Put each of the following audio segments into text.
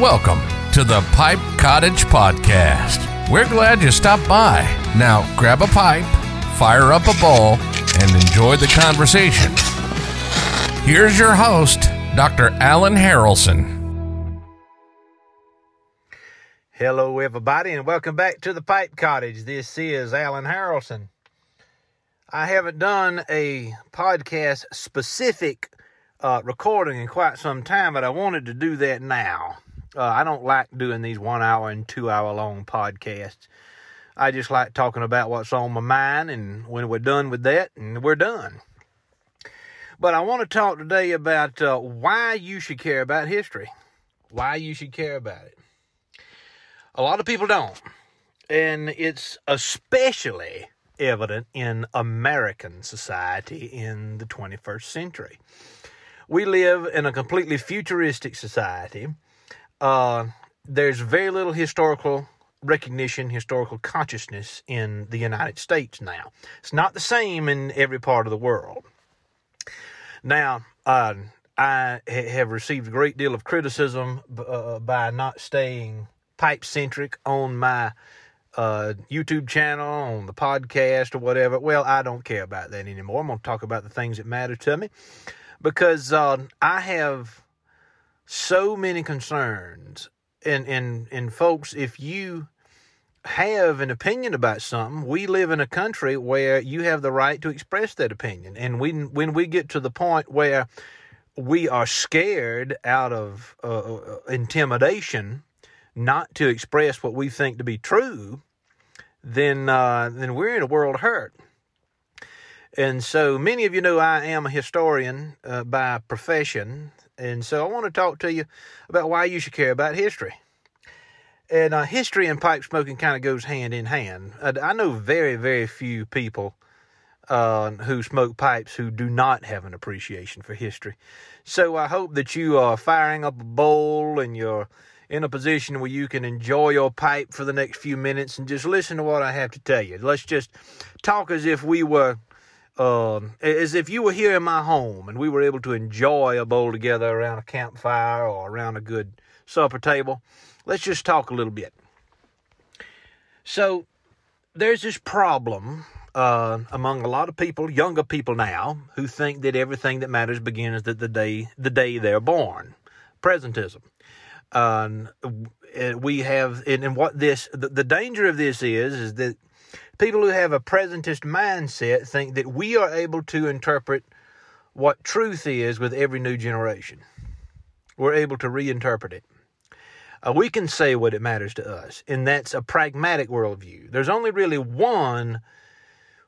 Welcome to the Pipe Cottage Podcast. We're glad you stopped by. Now grab a pipe, fire up a bowl, and enjoy the conversation. Here's your host, Dr. Alan Harrelson. Hello, everybody, and welcome back to the Pipe Cottage. This is Alan Harrelson. I haven't done a podcast specific uh, recording in quite some time, but I wanted to do that now. Uh, I don't like doing these one hour and two hour long podcasts. I just like talking about what's on my mind, and when we're done with that, and we're done. But I want to talk today about uh, why you should care about history. Why you should care about it. A lot of people don't. And it's especially evident in American society in the 21st century. We live in a completely futuristic society uh, there's very little historical recognition, historical consciousness in the United States now. It's not the same in every part of the world. Now, uh, I have received a great deal of criticism uh, by not staying pipe centric on my uh, YouTube channel, on the podcast, or whatever. Well, I don't care about that anymore. I'm going to talk about the things that matter to me because uh, I have so many concerns. And, and, and folks, if you have an opinion about something, we live in a country where you have the right to express that opinion. And when, when we get to the point where we are scared out of uh, uh intimidation not to express what we think to be true, then uh, then we're in a world hurt. And so many of you know I am a historian uh, by profession, and so I want to talk to you about why you should care about history. And uh, history and pipe smoking kind of goes hand in hand. I, know very, very few people uh, who smoke pipes who do not have an appreciation for history. So I hope that you are firing up a bowl and you're in a position where you can enjoy your pipe for the next few minutes and just listen to what I have to tell you. Let's just talk as if we were um, as if you were here in my home and we were able to enjoy a bowl together around a campfire or around a good supper table. Let's just talk a little bit. So, there's this problem uh, among a lot of people, younger people now, who think that everything that matters begins the, the day the day they're born. Presentism. Um, we have, and, and what this, the, the danger of this is, is that People who have a presentist mindset think that we are able to interpret what truth is with every new generation. We're able to reinterpret it. Uh, we can say what it matters to us, and that's a pragmatic worldview. There's only really one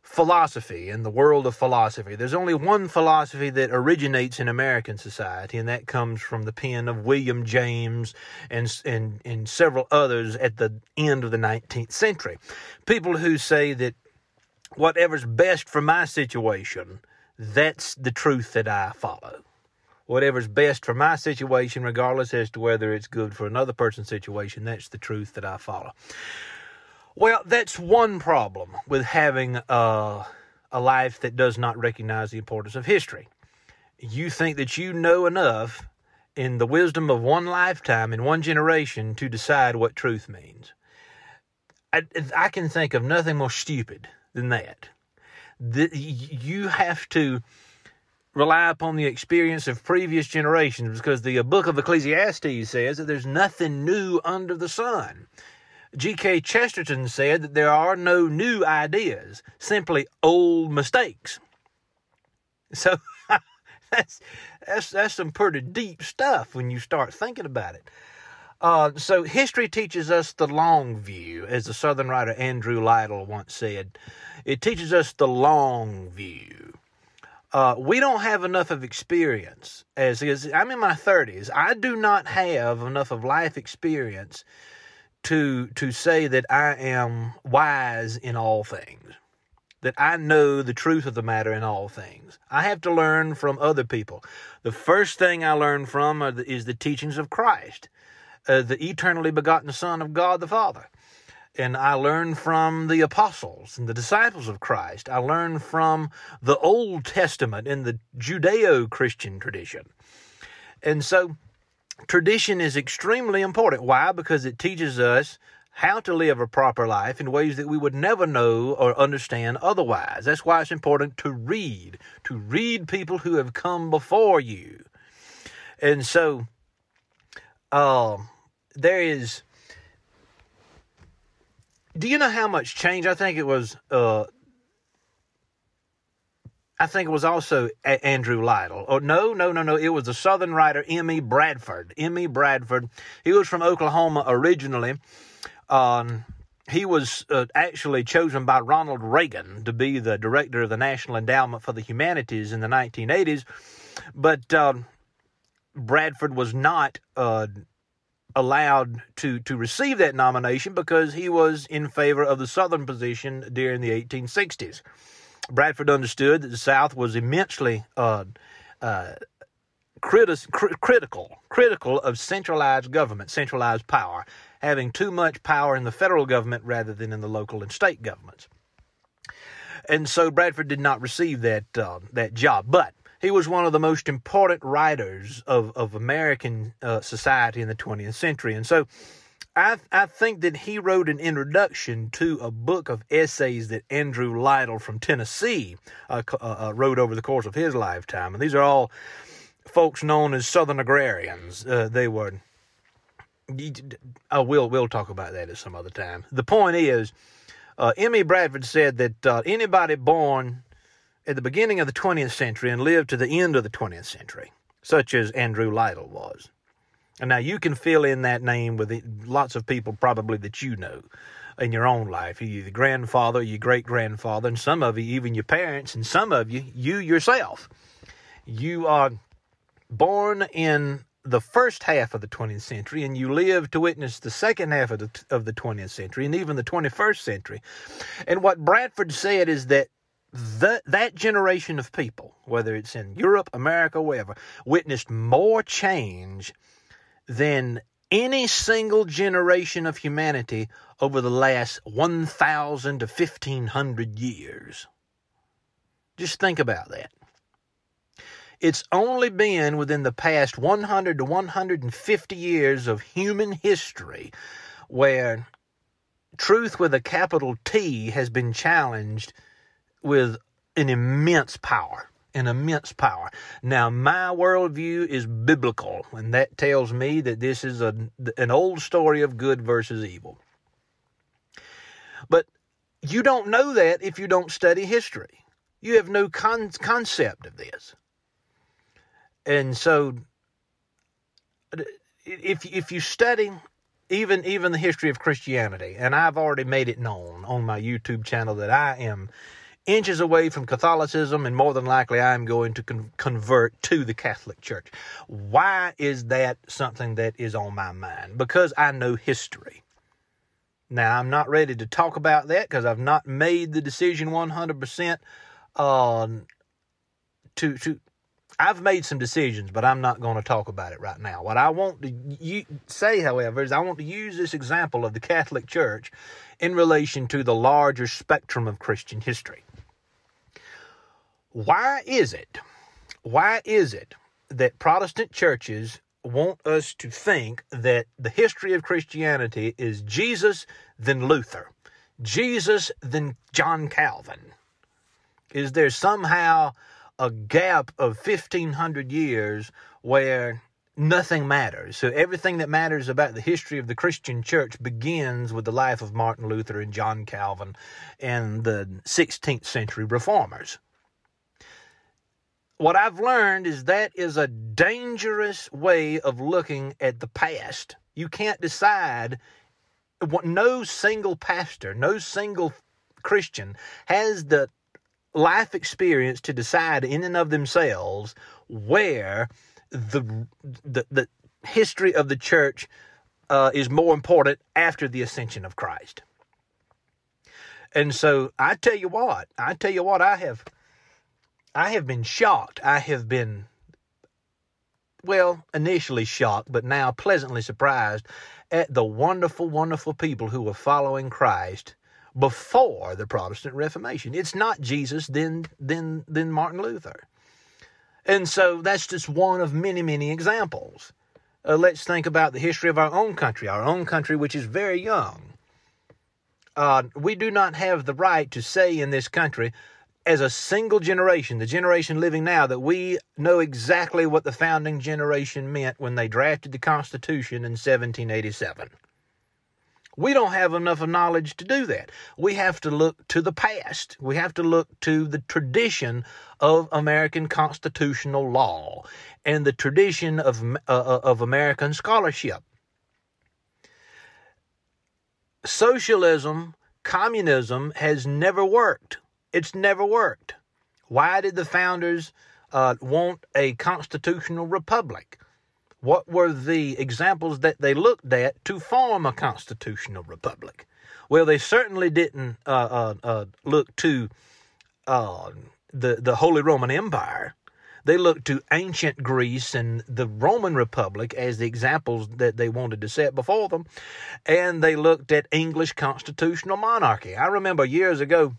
philosophy in the world of philosophy. There's only one philosophy that originates in American society, and that comes from the pen of William James and, and, and several others at the end of the 19th century. People who say that whatever's best for my situation, that's the truth that I follow. Whatever's best for my situation, regardless as to whether it's good for another person's situation, that's the truth that I follow. Well, that's one problem with having a, a life that does not recognize the importance of history. You think that you know enough in the wisdom of one lifetime in one generation to decide what truth means. I, I can think of nothing more stupid than that. The, you have to rely upon the experience of previous generations because the book of Ecclesiastes says that there's nothing new under the sun. G.K. Chesterton said that there are no new ideas, simply old mistakes. So that's, that's, that's some pretty deep stuff when you start thinking about it. Uh, so history teaches us the long view, as the Southern writer Andrew Lytle once said. It teaches us the long view. Uh, we don't have enough of experience. As, as I'm in my 30s, I do not have enough of life experience to to say that I am wise in all things, that I know the truth of the matter in all things. I have to learn from other people. The first thing I learn from the, is the teachings of Christ, uh, the eternally begotten Son of God the Father. And I learn from the apostles and the disciples of Christ. I learn from the Old Testament and the Judeo Christian tradition. And so tradition is extremely important. Why? Because it teaches us how to live a proper life in ways that we would never know or understand otherwise. That's why it's important to read, to read people who have come before you. And so, uh, there is. Do you know how much change? I think it was. Uh, I think it was also a- Andrew Lytle. Oh no, no, no, no! It was the Southern writer M.E. Bradford. M.E. Bradford. He was from Oklahoma originally um, he was uh, actually chosen by Ronald Reagan to be the director of the National Endowment for the Humanities in the 1980s, but um, Bradford was not uh, allowed to to receive that nomination because he was in favor of the Southern position during the 1860s. Bradford understood that the South was immensely uh, uh, criti- cr- critical critical of centralized government, centralized power, having too much power in the federal government rather than in the local and state governments. And so Bradford did not receive that uh, that job, but he was one of the most important writers of of American uh, society in the 20th century, and so. I, I think that he wrote an introduction to a book of essays that Andrew Lytle from Tennessee uh, uh, uh, wrote over the course of his lifetime. And these are all folks known as Southern agrarians. Uh, they were I will we'll talk about that at some other time. The point is, uh, M.E. Bradford said that uh, anybody born at the beginning of the 20th century and lived to the end of the 20th century, such as Andrew Lytle was. And now you can fill in that name with lots of people probably that you know in your own life. You, the grandfather, your great grandfather, and some of you, even your parents, and some of you, you yourself. You are born in the first half of the 20th century and you live to witness the second half of the, of the 20th century and even the 21st century. And what Bradford said is that the, that generation of people, whether it's in Europe, America, wherever, witnessed more change than any single generation of humanity over the last 1,000 to 1,500 years. Just think about that. It's only been within the past 100 to 150 years of human history where truth with a capital T has been challenged with an immense power. An immense power. Now, my worldview is biblical, and that tells me that this is a, an old story of good versus evil. But you don't know that if you don't study history. You have no con- concept of this and so if if you study even even the history of Christianity, and I've already made it known on my YouTube channel that I am inches away from Catholicism, and more than likely I am going to con- convert to the Catholic Church. Why is that something that is on my mind? Because I know history. Now I'm not ready to talk about that because I've not made the decision 100% on um, to to I've made some decisions, but I'm not going to talk about it right now. What I want to say, however, is I want to use this example of the Catholic Church in relation to the larger spectrum of Christian history. Why is it? Why is it that Protestant churches want us to think that the history of Christianity is Jesus, then Luther, Jesus, then John Calvin? Is there somehow a gap of 1500 years where nothing matters. So everything that matters about the history of the Christian church begins with the life of Martin Luther and John Calvin and the 16th century reformers. What I've learned is that is a dangerous way of looking at the past. You can't decide what no single pastor, no single Christian has the life experience to decide in and of themselves where the the, the history of the church uh, is more important after the ascension of Christ. And so I tell you what, I tell you what, I have I have been shocked. I have been well, initially shocked, but now pleasantly surprised at the wonderful, wonderful people who were following Christ before the Protestant Reformation. It's not Jesus, then, then, then Martin Luther. And so that's just one of many, many examples. Uh, let's think about the history of our own country, our own country, which is very young. Uh, we do not have the right to say in this country, as a single generation, the generation living now, that we know exactly what the founding generation meant when they drafted the Constitution in 1787. We don't have enough of knowledge to do that. We have to look to the past. We have to look to the tradition of American constitutional law and the tradition of, uh, of American scholarship. Socialism, communism has never worked. It's never worked. Why did the founders uh, want a constitutional republic? What were the examples that they looked at to form a constitutional republic? Well, they certainly didn't uh, uh, uh look to uh, the the Holy Roman Empire. They looked to ancient Greece and the Roman Republic as the examples that they wanted to set before them, and they looked at English constitutional monarchy. I remember years ago,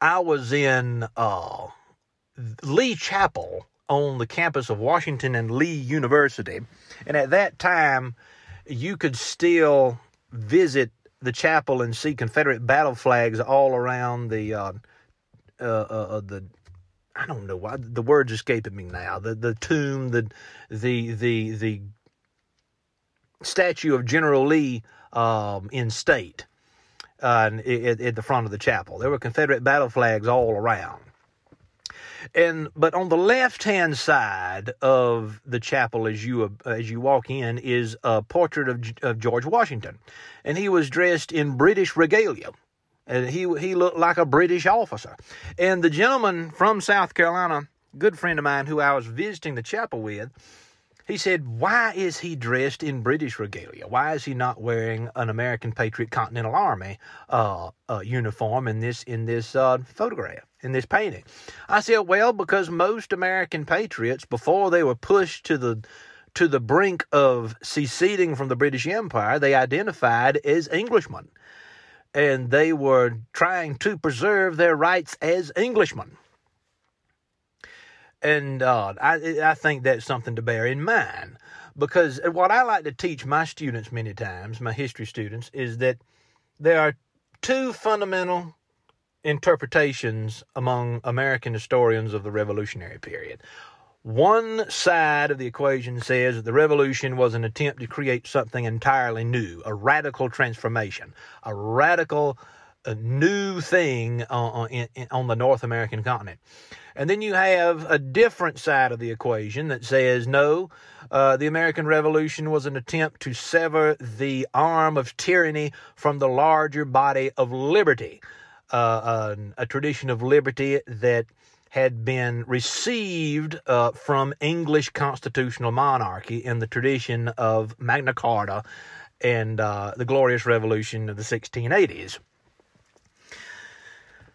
I was in uh, Lee Chapel on the campus of Washington and Lee University. And at that time, you could still visit the chapel and see Confederate battle flags all around the uh, uh, uh, the I don't know why the words escaping me now. The the tomb, the the the the statue of General Lee um, in state uh, at, at the front of the chapel. There were Confederate battle flags all around. And but on the left hand side of the chapel, as you as you walk in, is a portrait of, of George Washington, and he was dressed in British regalia. And he he looked like a British officer. And the gentleman from South Carolina, good friend of mine, who I was visiting the chapel with, he said, Why is he dressed in British regalia? Why is he not wearing an American Patriot Continental Army uh, uh, uniform in this in this uh, photograph, in this painting? I said, Well, because most American patriots, before they were pushed to the to the brink of seceding from the British Empire, they identified as Englishmen. And they were trying to preserve their rights as Englishmen. And uh, I, I think that's something to bear in mind because what I like to teach my students many times, my history students, is that there are two fundamental interpretations among American historians of the Revolutionary period. One side of the equation says that the revolution was an attempt to create something entirely new, a radical transformation, a radical a new thing on, on, on the North American continent. And then you have a different side of the equation that says, no, uh, the American Revolution was an attempt to sever the arm of tyranny from the larger body of liberty, uh, a tradition of liberty that had been received uh, from English constitutional monarchy in the tradition of Magna Carta and uh, the Glorious Revolution of the 1680s.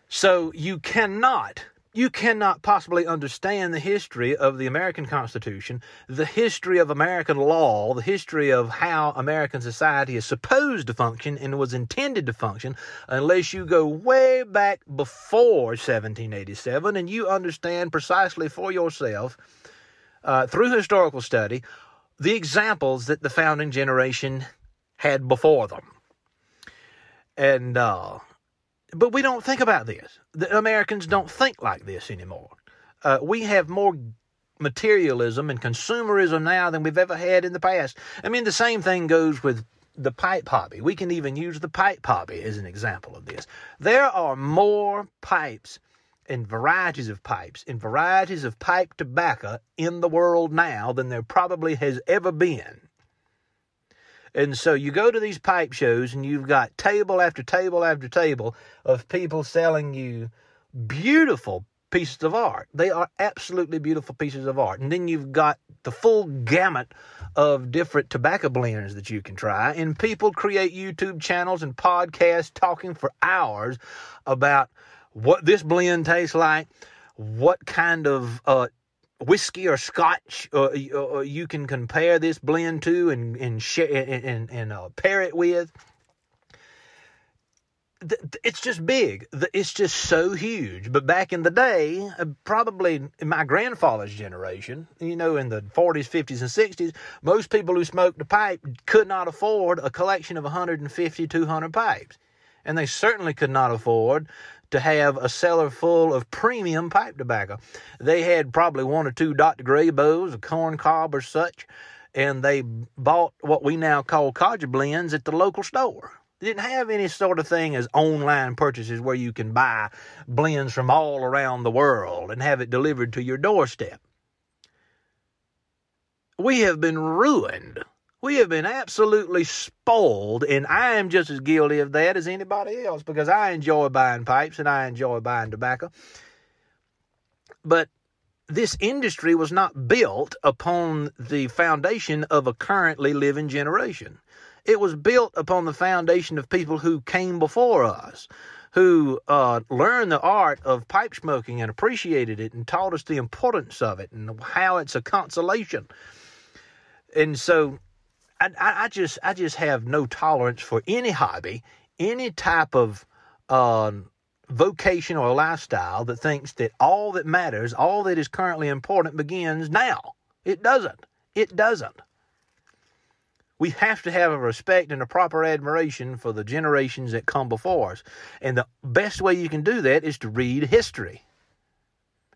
So you cannot you cannot possibly understand the history of the American Constitution, the history of American law, the history of how American society is supposed to function and was intended to function, unless you go way back before 1787 and you understand precisely for yourself, uh, through historical study, the examples that the founding generation had before them. And, uh, but we don't think about this. The Americans don't think like this anymore. Uh, we have more materialism and consumerism now than we've ever had in the past. I mean, the same thing goes with the pipe hobby. We can even use the pipe hobby as an example of this. There are more pipes and varieties of pipes and varieties of pipe tobacco in the world now than there probably has ever been. And so you go to these pipe shows and you've got table after table after table of people selling you beautiful pieces of art. They are absolutely beautiful pieces of art. And then you've got the full gamut of different tobacco blends that you can try. And people create YouTube channels and podcasts talking for hours about what this blend tastes like, what kind of uh, whiskey or scotch uh, uh, you can compare this blend to and and share and and, and uh, pair it with it's just big. It's just so huge. But back in the day, uh, probably in my grandfather's generation, you know, in the 40s, 50s, and 60s, most people who smoked a pipe could not afford a collection of 150, 200 pipes. And they certainly could not afford to have a cellar full of premium pipe tobacco. They had probably one or two Dr. Grabows, a corn cob, or such, and they bought what we now call codger blends at the local store They didn't have any sort of thing as online purchases where you can buy blends from all around the world and have it delivered to your doorstep. We have been ruined. We have been absolutely spoiled, and I am just as guilty of that as anybody else because I enjoy buying pipes and I enjoy buying tobacco. But this industry was not built upon the foundation of a currently living generation. It was built upon the foundation of people who came before us, who uh, learned the art of pipe smoking and appreciated it and taught us the importance of it and how it's a consolation. And so I, I just I just have no tolerance for any hobby, any type of uh, vocation or lifestyle that thinks that all that matters, all that is currently important begins now. It doesn't. It doesn't we have to have a respect and a proper admiration for the generations that come before us. And the best way you can do that is to read history.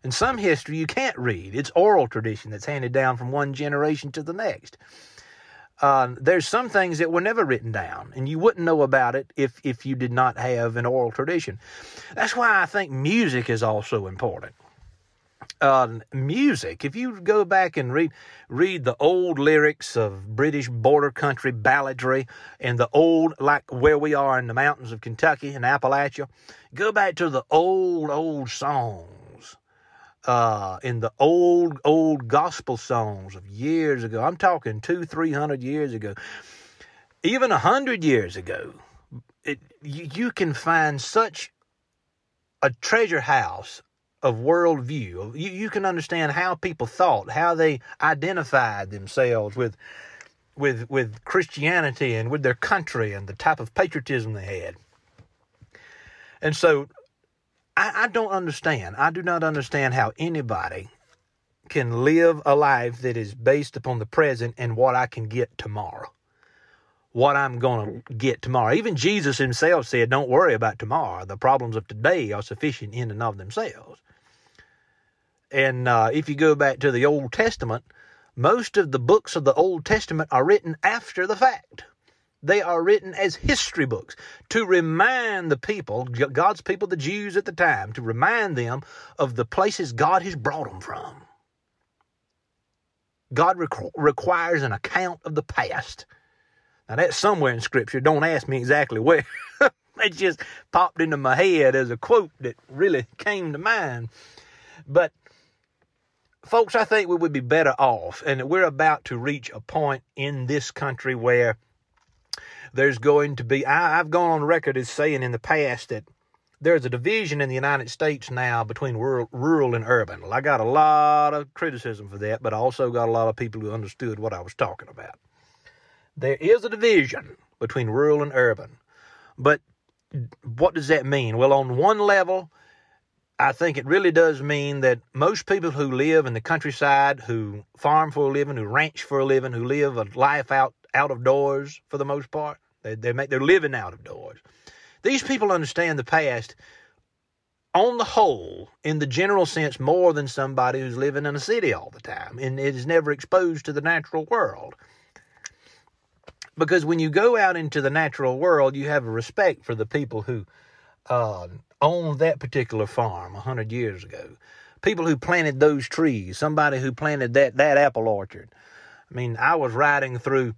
And some history you can't read. It's oral tradition that's handed down from one generation to the next. Uh, there's some things that were never written down, and you wouldn't know about it if, if you did not have an oral tradition. That's why I think music is also important uh, music. If you go back and read read the old lyrics of British border country balladry and the old, like where we are in the mountains of Kentucky and Appalachia, go back to the old old songs. Uh, in the old old gospel songs of years ago, I'm talking two, three hundred years ago, even a hundred years ago, it, you, can find such a treasure house of worldview. You, you can understand how people thought, how they identified themselves with, with, with Christianity and with their country and the type of patriotism they had. And so I, I don't understand. I do not understand how anybody can live a life that is based upon the present and what I can get tomorrow. What I'm going to get tomorrow. Even Jesus himself said, Don't worry about tomorrow. The problems of today are sufficient in and of themselves. And uh, if you go back to the Old Testament, most of the books of the Old Testament are written after the fact. They are written as history books to remind the people, God's people, the Jews at the time, to remind them of the places God has brought them from. God requ- requires an account of the past. Now, that's somewhere in Scripture. Don't ask me exactly where. it just popped into my head as a quote that really came to mind. But folks, I think we would be better off, and we're about to reach a point in this country where there's going to be. I, have gone on record as saying in the past that there's a division in the United States now between rural, rural and urban. Well, I got a lot of criticism for that, but I also got a lot of people who understood what I was talking about. There is a division between rural and urban, but what does that mean? Well, on one level, I think it really does mean that most people who live in the countryside, who farm for a living, who ranch for a living, who live a life out, out of doors for the most part, they, they make their living out of doors. These people understand the past on the whole, in the general sense, more than somebody who's living in a city all the time and is never exposed to the natural world. Because when you go out into the natural world, you have a respect for the people who uh, on that particular farm a hundred years ago. People who planted those trees, somebody who planted that that apple orchard. I mean, I was riding through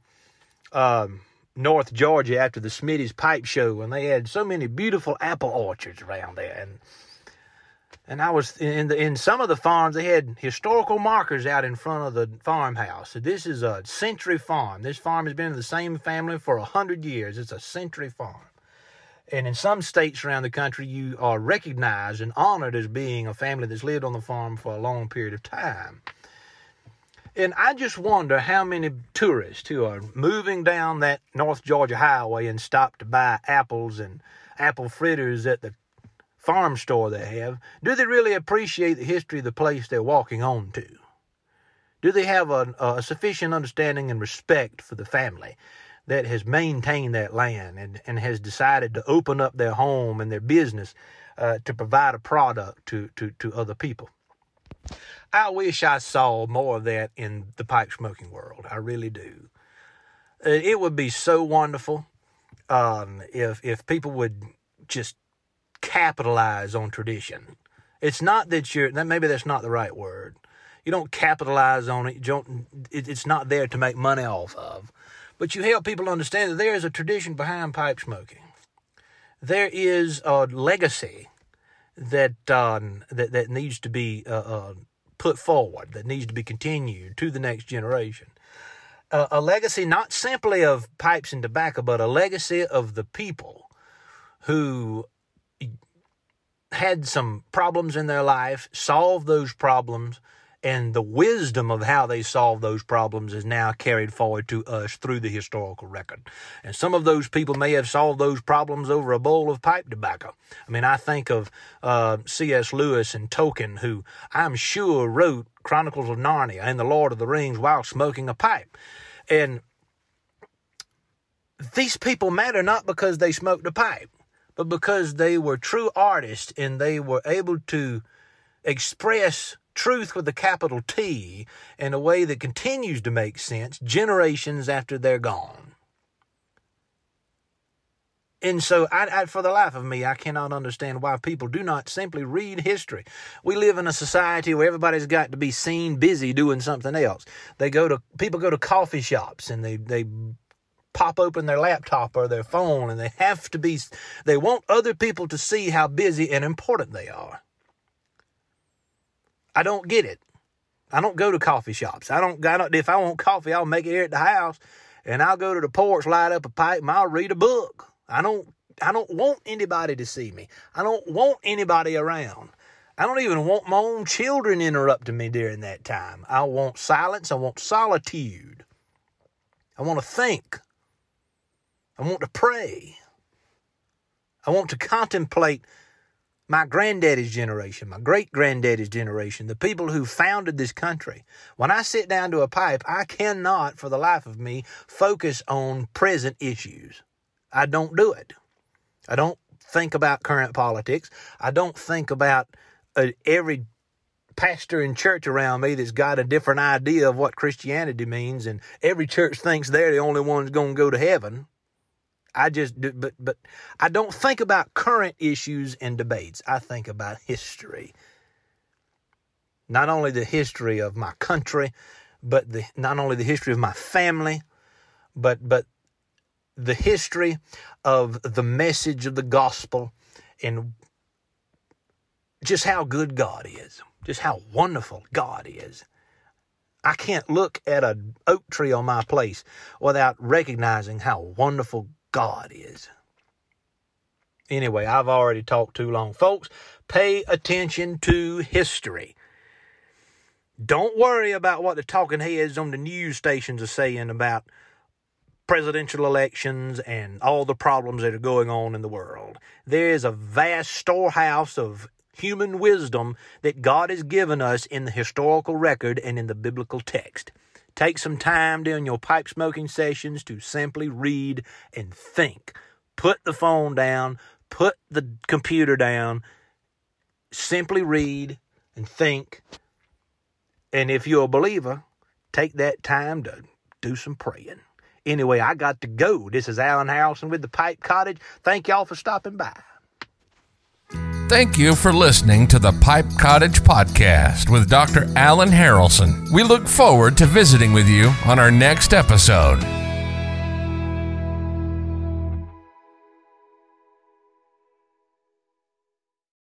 um, North Georgia after the Smitty's Pipe Show, and they had so many beautiful apple orchards around there. And and I was in the in some of the farms they had historical markers out in front of the farmhouse. So this is a century farm. This farm has been in the same family for a hundred years. It's a century farm. And in some states around the country, you are recognized and honored as being a family that's lived on the farm for a long period of time. And I just wonder how many tourists who are moving down that North Georgia highway and stop to buy apples and apple fritters at the farm store they have, do they really appreciate the history of the place they're walking on to? Do they have a, a sufficient understanding and respect for the family that has maintained that land and, and has decided to open up their home and their business uh, to provide a product to, to, to other people? I wish I saw more of that in the pipe smoking world. I really do. Uh, it would be so wonderful um, if if people would just capitalize on tradition. It's not that you're that maybe that's not the right word. You don't capitalize on it. You don't. It, it's not there to make money off of, but you help people understand that there is a tradition behind pipe smoking. There is a legacy that um, that that needs to be uh, uh, put forward, that needs to be continued to the next generation. Uh, a legacy not simply of pipes and tobacco, but a legacy of the people who had some problems in their life, solved those problems, and the wisdom of how they solved those problems is now carried forward to us through the historical record. And some of those people may have solved those problems over a bowl of pipe tobacco. I mean, I think of uh, C.S. Lewis and Tolkien, who I'm sure wrote Chronicles of Narnia and The Lord of the Rings while smoking a pipe. And these people matter not because they smoked a pipe, but because they were true artists and they were able to express truth with a capital T in a way that continues to make sense generations after they're gone. And so, I, I, for the life of me, I cannot understand why people do not simply read history. We live in a society where everybody's got to be seen busy doing something else. They go to people go to coffee shops and they they pop open their laptop or their phone and they have to be they want other people to see how busy and important they are. I don't get it. I don't go to coffee shops. I don't, I don't if I want coffee, I'll make it here at the house and I'll go to the porch, light up a pipe, and I'll read a book. I don't I don't want anybody to see me. I don't want anybody around. I don't even want my own children interrupting me during that time. I want silence. I want solitude. I want to think. I want to pray. I want to contemplate my granddaddy's generation, my great granddaddy's generation, the people who founded this country. When I sit down to a pipe, I cannot, for the life of me, focus on present issues. I don't do it. I don't think about current politics. I don't think about uh, every pastor in church around me that's got a different idea of what Christianity means, and every church thinks they're the only ones going to go to heaven. I just do, but but I don't think about current issues and debates. I think about history. Not only the history of my country, but the not only the history of my family, but but the history of the message of the gospel and just how good God is, just how wonderful God is. I can't look at an oak tree on my place without recognizing how wonderful God is. Anyway, I've already talked too long. Folks, pay attention to history. Don't worry about what the talking heads on the news stations are saying about presidential elections and all the problems that are going on in the world. There is a vast storehouse of human wisdom that God has given us in the historical record and in the biblical text. Take some time during your pipe smoking sessions to simply read and think. Put the phone down, put the computer down, simply read and think. And if you're a believer, take that time to do some praying. Anyway, I got to go. This is Alan Harrelson with the Pipe Cottage. Thank y'all for stopping by. Thank you for listening to the Pipe Cottage Podcast with Dr. Alan Harrelson. We look forward to visiting with you on our next episode.